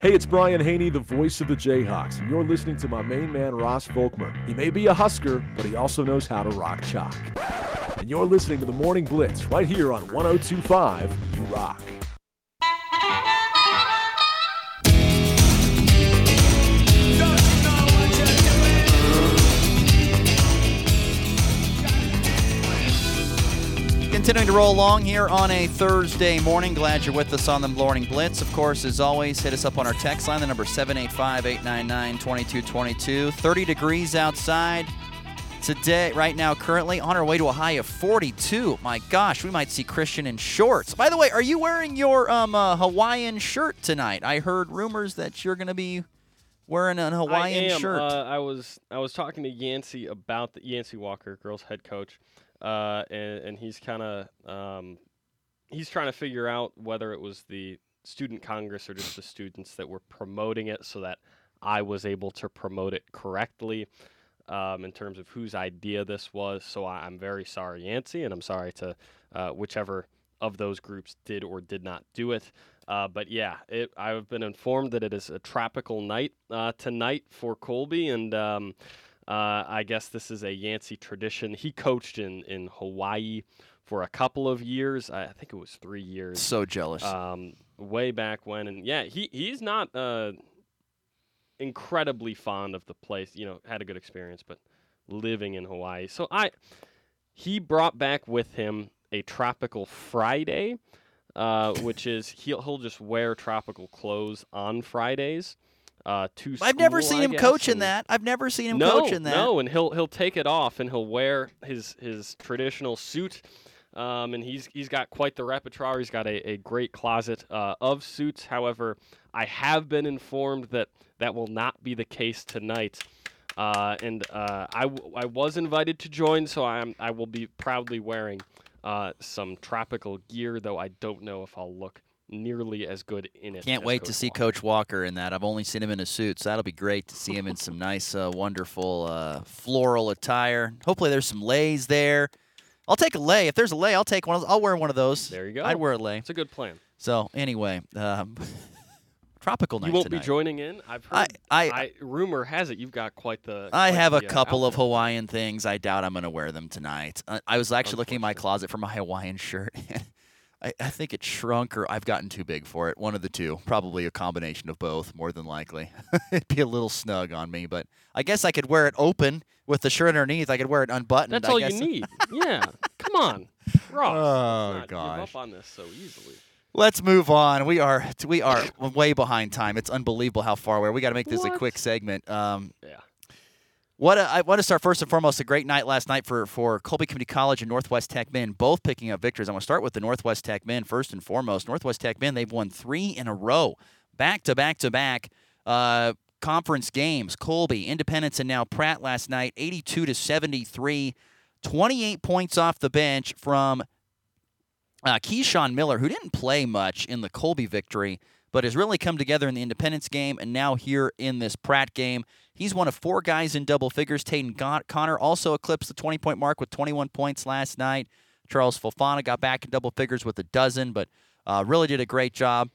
Hey, it's Brian Haney, the voice of the Jayhawks, and you're listening to my main man, Ross Volkmer. He may be a Husker, but he also knows how to rock chalk. And you're listening to the Morning Blitz right here on 1025 You Rock. Continuing to roll along here on a Thursday morning. Glad you're with us on the Morning Blitz. Of course, as always, hit us up on our text line, the number 785 899 2222. 30 degrees outside today, right now, currently on our way to a high of 42. My gosh, we might see Christian in shorts. By the way, are you wearing your um, uh, Hawaiian shirt tonight? I heard rumors that you're going to be wearing an Hawaiian I am. shirt. Uh, I was I was talking to Yancey about the Yancey Walker, girls head coach, uh, and, and he's kind of um, he's trying to figure out whether it was the student congress or just the students that were promoting it, so that I was able to promote it correctly. Um, in terms of whose idea this was, so I, I'm very sorry, Yancey, and I'm sorry to uh, whichever of those groups did or did not do it. Uh, but yeah, it, I've been informed that it is a tropical night uh, tonight for Colby, and um, uh, I guess this is a Yancey tradition. He coached in, in Hawaii for a couple of years. I think it was three years. so jealous. Um, way back when, and yeah, he he's not uh, incredibly fond of the place. You know, had a good experience, but living in Hawaii. So I, he brought back with him a tropical Friday, uh, which is he'll he'll just wear tropical clothes on Fridays. Uh, to I've never seen I him guess, coach in that. I've never seen him no, coach in that. No, and he'll he'll take it off and he'll wear his his traditional suit. Um, and he's he's got quite the repertoire. He's got a, a great closet uh, of suits. However, I have been informed that that will not be the case tonight. Uh, and uh, I, w- I was invited to join, so I'm I will be proudly wearing uh, some tropical gear, though I don't know if I'll look nearly as good in it. Can't wait to see Walker. Coach Walker in that. I've only seen him in a suit, so that'll be great to see him in some nice, uh, wonderful uh, floral attire. Hopefully, there's some leis there. I'll take a lei. If there's a lei, I'll take one. Of those. I'll wear one of those. There you go. I'd wear a lei. It's a good plan. So anyway, um, tropical night You won't tonight. be joining in. I've I- heard. I- rumor has it you've got quite the. I quite have a the, uh, couple of. Hawaiian things. I doubt I'm going to wear them tonight. I, I was actually looking in my closet for my Hawaiian shirt. I, I think it shrunk or I've gotten too big for it. One of the two. Probably a combination of both, more than likely. It'd be a little snug on me, but I guess I could wear it open with the shirt underneath. I could wear it unbuttoned. That's I all guess. you need. yeah. Come on, Ross. Oh, gosh. Give up on this so easily. Let's move on. We are we are way behind time. It's unbelievable how far we are. We got to make this a quick segment. Um. What a, I want to start first and foremost. A great night last night for for Colby Community College and Northwest Tech men, both picking up victories. I want to start with the Northwest Tech men first and foremost. Northwest Tech men they've won three in a row, back to back to back. Uh, conference games. Colby, Independence, and now Pratt last night, 82 to 73, 28 points off the bench from uh, Keyshawn Miller, who didn't play much in the Colby victory, but has really come together in the Independence game and now here in this Pratt game. He's one of four guys in double figures. Taden Gon- Connor also eclipsed the 20 point mark with 21 points last night. Charles Fofana got back in double figures with a dozen, but uh, really did a great job.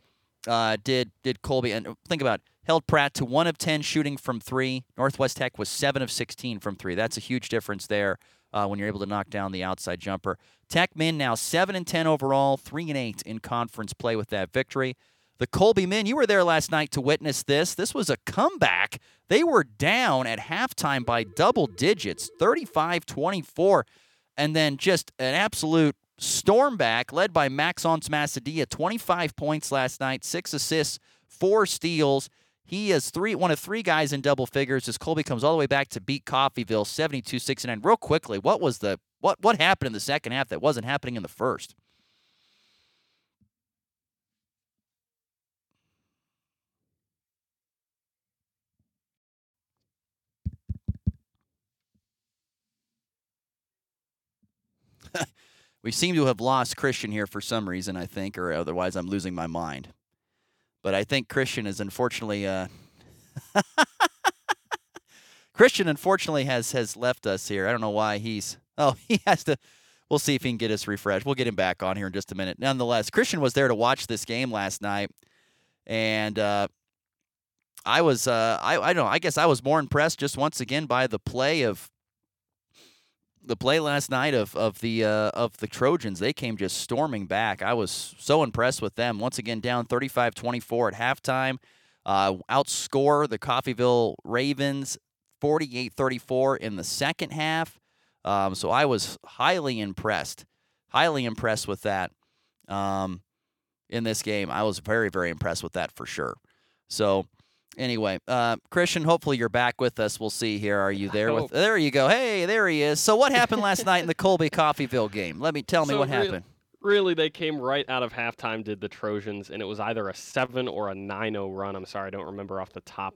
Uh, did did Colby and think about it, held Pratt to one of 10 shooting from three. Northwest Tech was seven of 16 from three. That's a huge difference there uh, when you're able to knock down the outside jumper. Tech men now seven and 10 overall, three and eight in conference play with that victory. The Colby men, you were there last night to witness this. This was a comeback. They were down at halftime by double digits, 35 24, and then just an absolute storm back led by Maxence Macedia, 25 points last night, six assists, four steals. He is three, one of three guys in double figures as Colby comes all the way back to beat Coffeyville 72-69. Real quickly, what was the what what happened in the second half that wasn't happening in the first? we seem to have lost Christian here for some reason, I think, or otherwise I'm losing my mind. But I think Christian is unfortunately uh, Christian unfortunately has has left us here. I don't know why he's oh he has to. We'll see if he can get us refreshed. We'll get him back on here in just a minute. Nonetheless, Christian was there to watch this game last night, and uh, I was uh, I I don't know, I guess I was more impressed just once again by the play of the play last night of of the uh, of the Trojans. They came just storming back. I was so impressed with them. Once again down 35-24 at halftime. Uh, outscore the Coffeyville Ravens 48-34 in the second half. Um, so I was highly impressed, highly impressed with that um, in this game. I was very, very impressed with that for sure. So anyway, uh, Christian, hopefully you're back with us. We'll see here. Are you there? With there you go. Hey, there he is. So what happened last night in the Colby Coffeyville game? Let me tell me So what real- happened. Really, they came right out of halftime, did the Trojans, and it was either a 7 or a 9 0 run. I'm sorry, I don't remember off the top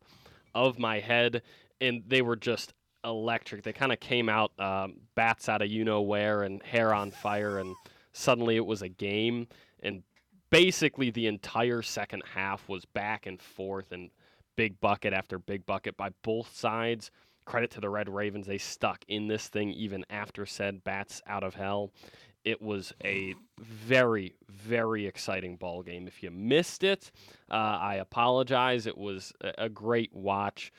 of my head. And they were just electric. They kind of came out, um, bats out of you know where and hair on fire, and suddenly it was a game. And basically, the entire second half was back and forth and big bucket after big bucket by both sides. Credit to the Red Ravens. They stuck in this thing even after said bats out of hell it was a very very exciting ball game if you missed it uh, i apologize it was a, great watch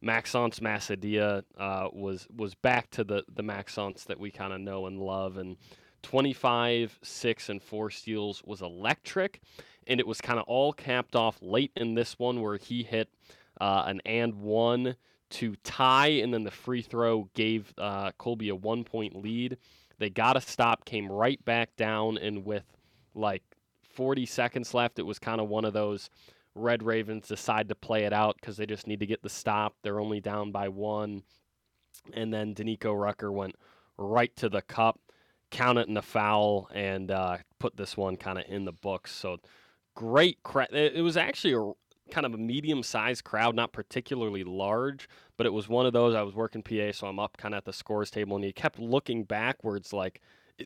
maxence macedia uh, was was back to the the maxence that we kind of know and love and 25 6 and 4 steals was electric and it was kind of all capped off late in this one where he hit uh, an and one to tie and then the free throw gave uh, colby a one point lead they got a stop, came right back down, and with like 40 seconds left, it was kind of one of those Red Ravens decide to play it out because they just need to get the stop. They're only down by one. And then Danico Rucker went right to the cup, counted in the foul, and uh, put this one kind of in the books. So great. Cra- it it was actually a kind of a medium sized crowd, not particularly large, but it was one of those. I was working PA, so I'm up kind of at the scores table, and you kept looking backwards like,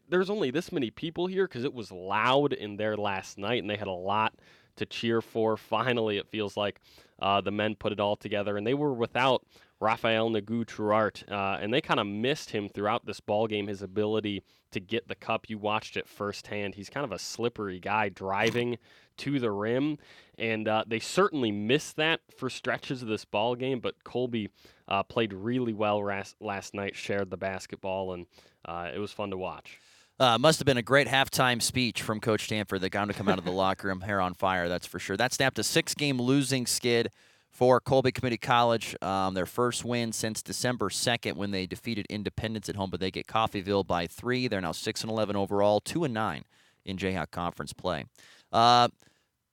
there's only this many people here because it was loud in there last night, and they had a lot to cheer for. Finally, it feels like uh, the men put it all together, and they were without Rafael Nagu Truart, uh, and they kind of missed him throughout this ball game. His ability to get the cup, you watched it firsthand. He's kind of a slippery guy driving to the rim, and uh, they certainly missed that for stretches of this ball game. But Colby uh, played really well ras- last night, shared the basketball, and uh, it was fun to watch. Uh, must have been a great halftime speech from Coach Stanford that got him to come out of the locker room hair on fire. That's for sure. That snapped a six-game losing skid for Colby Community College. Um, their first win since December 2nd when they defeated Independence at home, but they get Coffeyville by three. They're now six and 11 overall, two and nine in Jayhawk Conference play. Uh,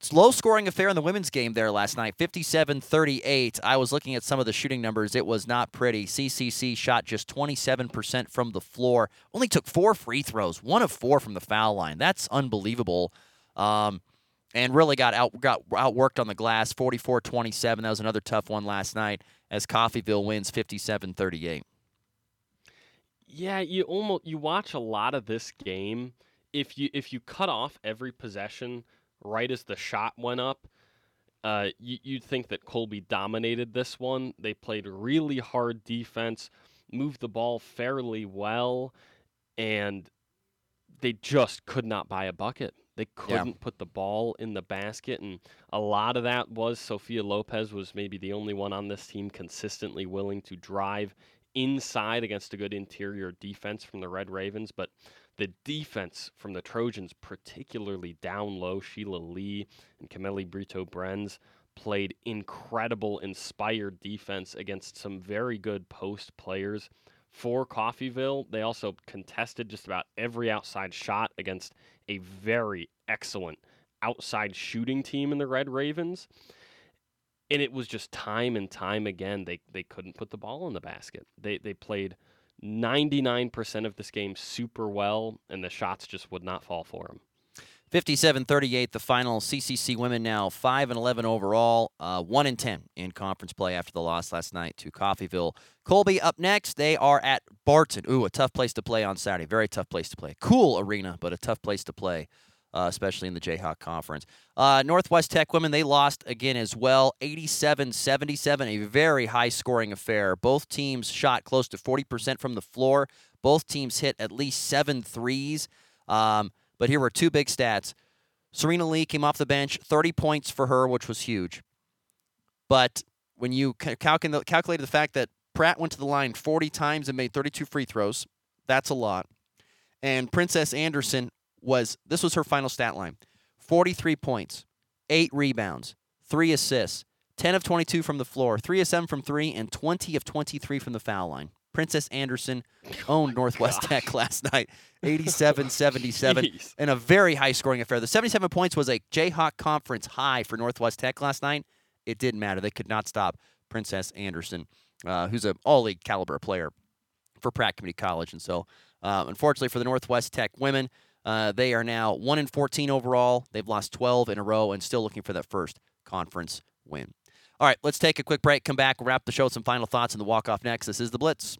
Slow scoring affair in the women's game there last night, 57 38. I was looking at some of the shooting numbers. It was not pretty. CCC shot just 27% from the floor, only took four free throws, one of four from the foul line. That's unbelievable. Um, and really got out got outworked on the glass 44-27 that was another tough one last night as coffeyville wins 57-38 Yeah, you almost you watch a lot of this game. If you if you cut off every possession right as the shot went up, uh, you, you'd think that Colby dominated this one. They played really hard defense, moved the ball fairly well, and they just could not buy a bucket. They couldn't put the ball in the basket, and a lot of that was Sophia Lopez was maybe the only one on this team consistently willing to drive inside against a good interior defense from the Red Ravens, but the defense from the Trojans, particularly down low, Sheila Lee and Camille Brito Brenz played incredible, inspired defense against some very good post players for Coffeyville. They also contested just about every outside shot against a very excellent outside shooting team in the Red Ravens. And it was just time and time again they, they couldn't put the ball in the basket. They they played 99% of this game super well and the shots just would not fall for them. 57-38 the final ccc women now 5 and 11 overall uh, 1 and 10 in conference play after the loss last night to coffeyville. Colby up next they are at barton. Ooh a tough place to play on saturday. Very tough place to play. Cool arena but a tough place to play uh, especially in the jayhawk conference. Uh, northwest tech women they lost again as well 87-77 a very high scoring affair. Both teams shot close to 40% from the floor. Both teams hit at least seven threes. Um, but here were two big stats. Serena Lee came off the bench, 30 points for her, which was huge. But when you ca- calcul- calculated the fact that Pratt went to the line 40 times and made 32 free throws, that's a lot. And Princess Anderson was this was her final stat line: 43 points, eight rebounds, three assists, 10 of 22 from the floor, three of seven from three, and 20 of 23 from the foul line. Princess Anderson owned Northwest Tech last night, 87 77, in a very high scoring affair. The 77 points was a Jayhawk conference high for Northwest Tech last night. It didn't matter. They could not stop Princess Anderson, uh, who's an all league caliber player for Pratt Community College. And so, uh, unfortunately for the Northwest Tech women, uh, they are now 1 in 14 overall. They've lost 12 in a row and still looking for that first conference win. All right, let's take a quick break. Come back, wrap the show with some final thoughts, and the walk off next. This is the Blitz.